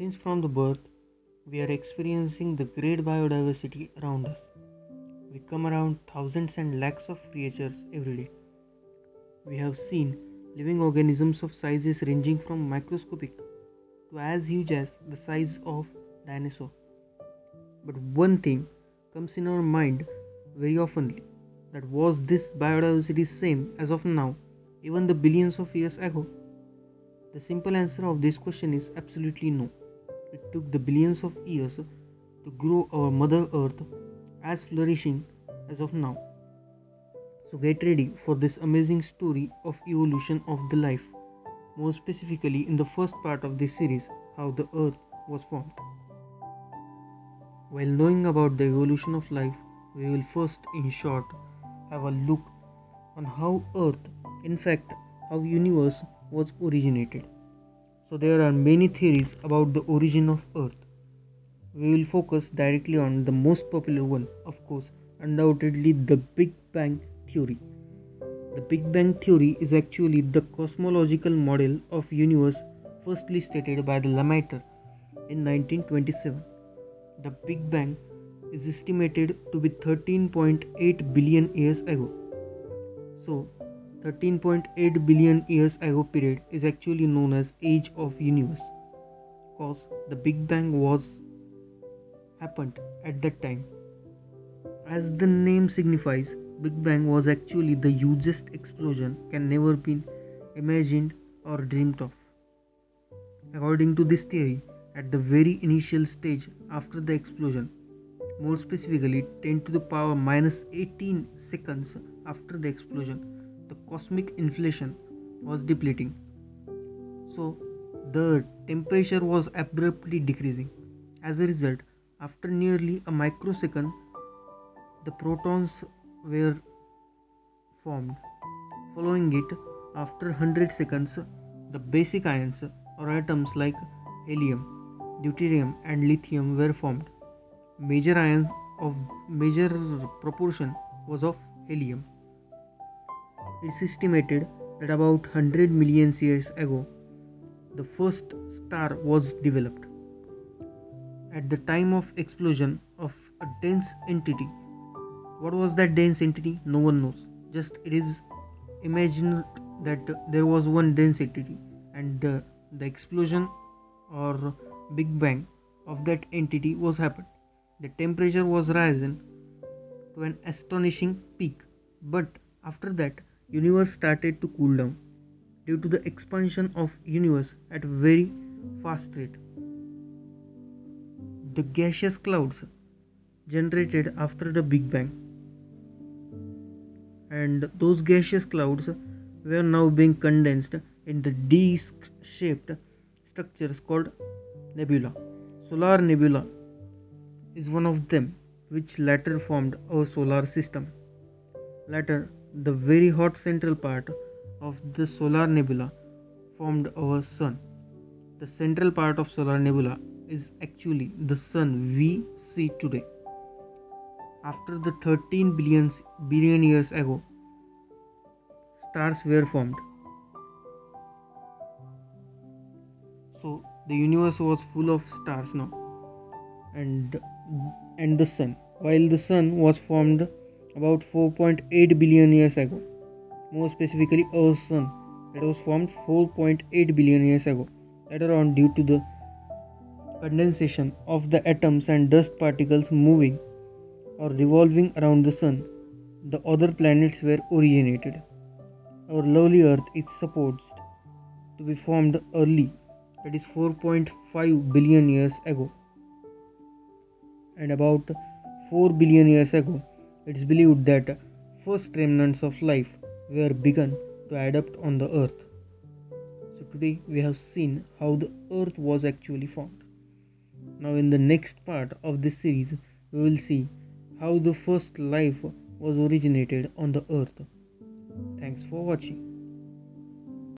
Since from the birth, we are experiencing the great biodiversity around us. We come around thousands and lakhs of creatures every day. We have seen living organisms of sizes ranging from microscopic to as huge as the size of dinosaur. But one thing comes in our mind very oftenly that was this biodiversity same as of now, even the billions of years ago? The simple answer of this question is absolutely no. It took the billions of years to grow our Mother Earth as flourishing as of now. So get ready for this amazing story of evolution of the life, more specifically in the first part of this series, how the earth was formed. While knowing about the evolution of life, we will first in short have a look on how earth, in fact, how universe was originated. So there are many theories about the origin of earth. We will focus directly on the most popular one, of course, undoubtedly the Big Bang theory. The Big Bang theory is actually the cosmological model of universe firstly stated by the Lemaitre in 1927. The Big Bang is estimated to be 13.8 billion years ago. So, 13.8 billion years ago period is actually known as age of universe. Cause the big bang was happened at that time. As the name signifies big bang was actually the hugest explosion can never be imagined or dreamed of. According to this theory at the very initial stage after the explosion more specifically 10 to the power minus 18 seconds after the explosion cosmic inflation was depleting. So the temperature was abruptly decreasing. As a result, after nearly a microsecond, the protons were formed. Following it, after 100 seconds, the basic ions or atoms like helium, deuterium, and lithium were formed. Major ion of major proportion was of helium. It's estimated that about 100 million years ago, the first star was developed. At the time of explosion of a dense entity, what was that dense entity? No one knows. Just it is imagined that there was one dense entity, and the, the explosion or Big Bang of that entity was happened. The temperature was risen to an astonishing peak, but after that universe started to cool down due to the expansion of universe at a very fast rate. The gaseous clouds generated after the big bang. And those gaseous clouds were now being condensed in the disc shaped structures called nebula. Solar nebula is one of them which later formed our solar system. Later the very hot central part of the solar nebula formed our sun. The central part of solar nebula is actually the sun we see today. After the 13 billion, billion years ago, stars were formed. So the universe was full of stars now and and the sun. While the sun was formed about 4.8 billion years ago. More specifically, our Sun that was formed 4.8 billion years ago. Later on, due to the condensation of the atoms and dust particles moving or revolving around the Sun, the other planets were originated. Our lovely Earth is supposed to be formed early, that is 4.5 billion years ago, and about 4 billion years ago it's believed that first remnants of life were begun to adapt on the earth. So today we have seen how the earth was actually formed. Now in the next part of this series we will see how the first life was originated on the earth. Thanks for watching.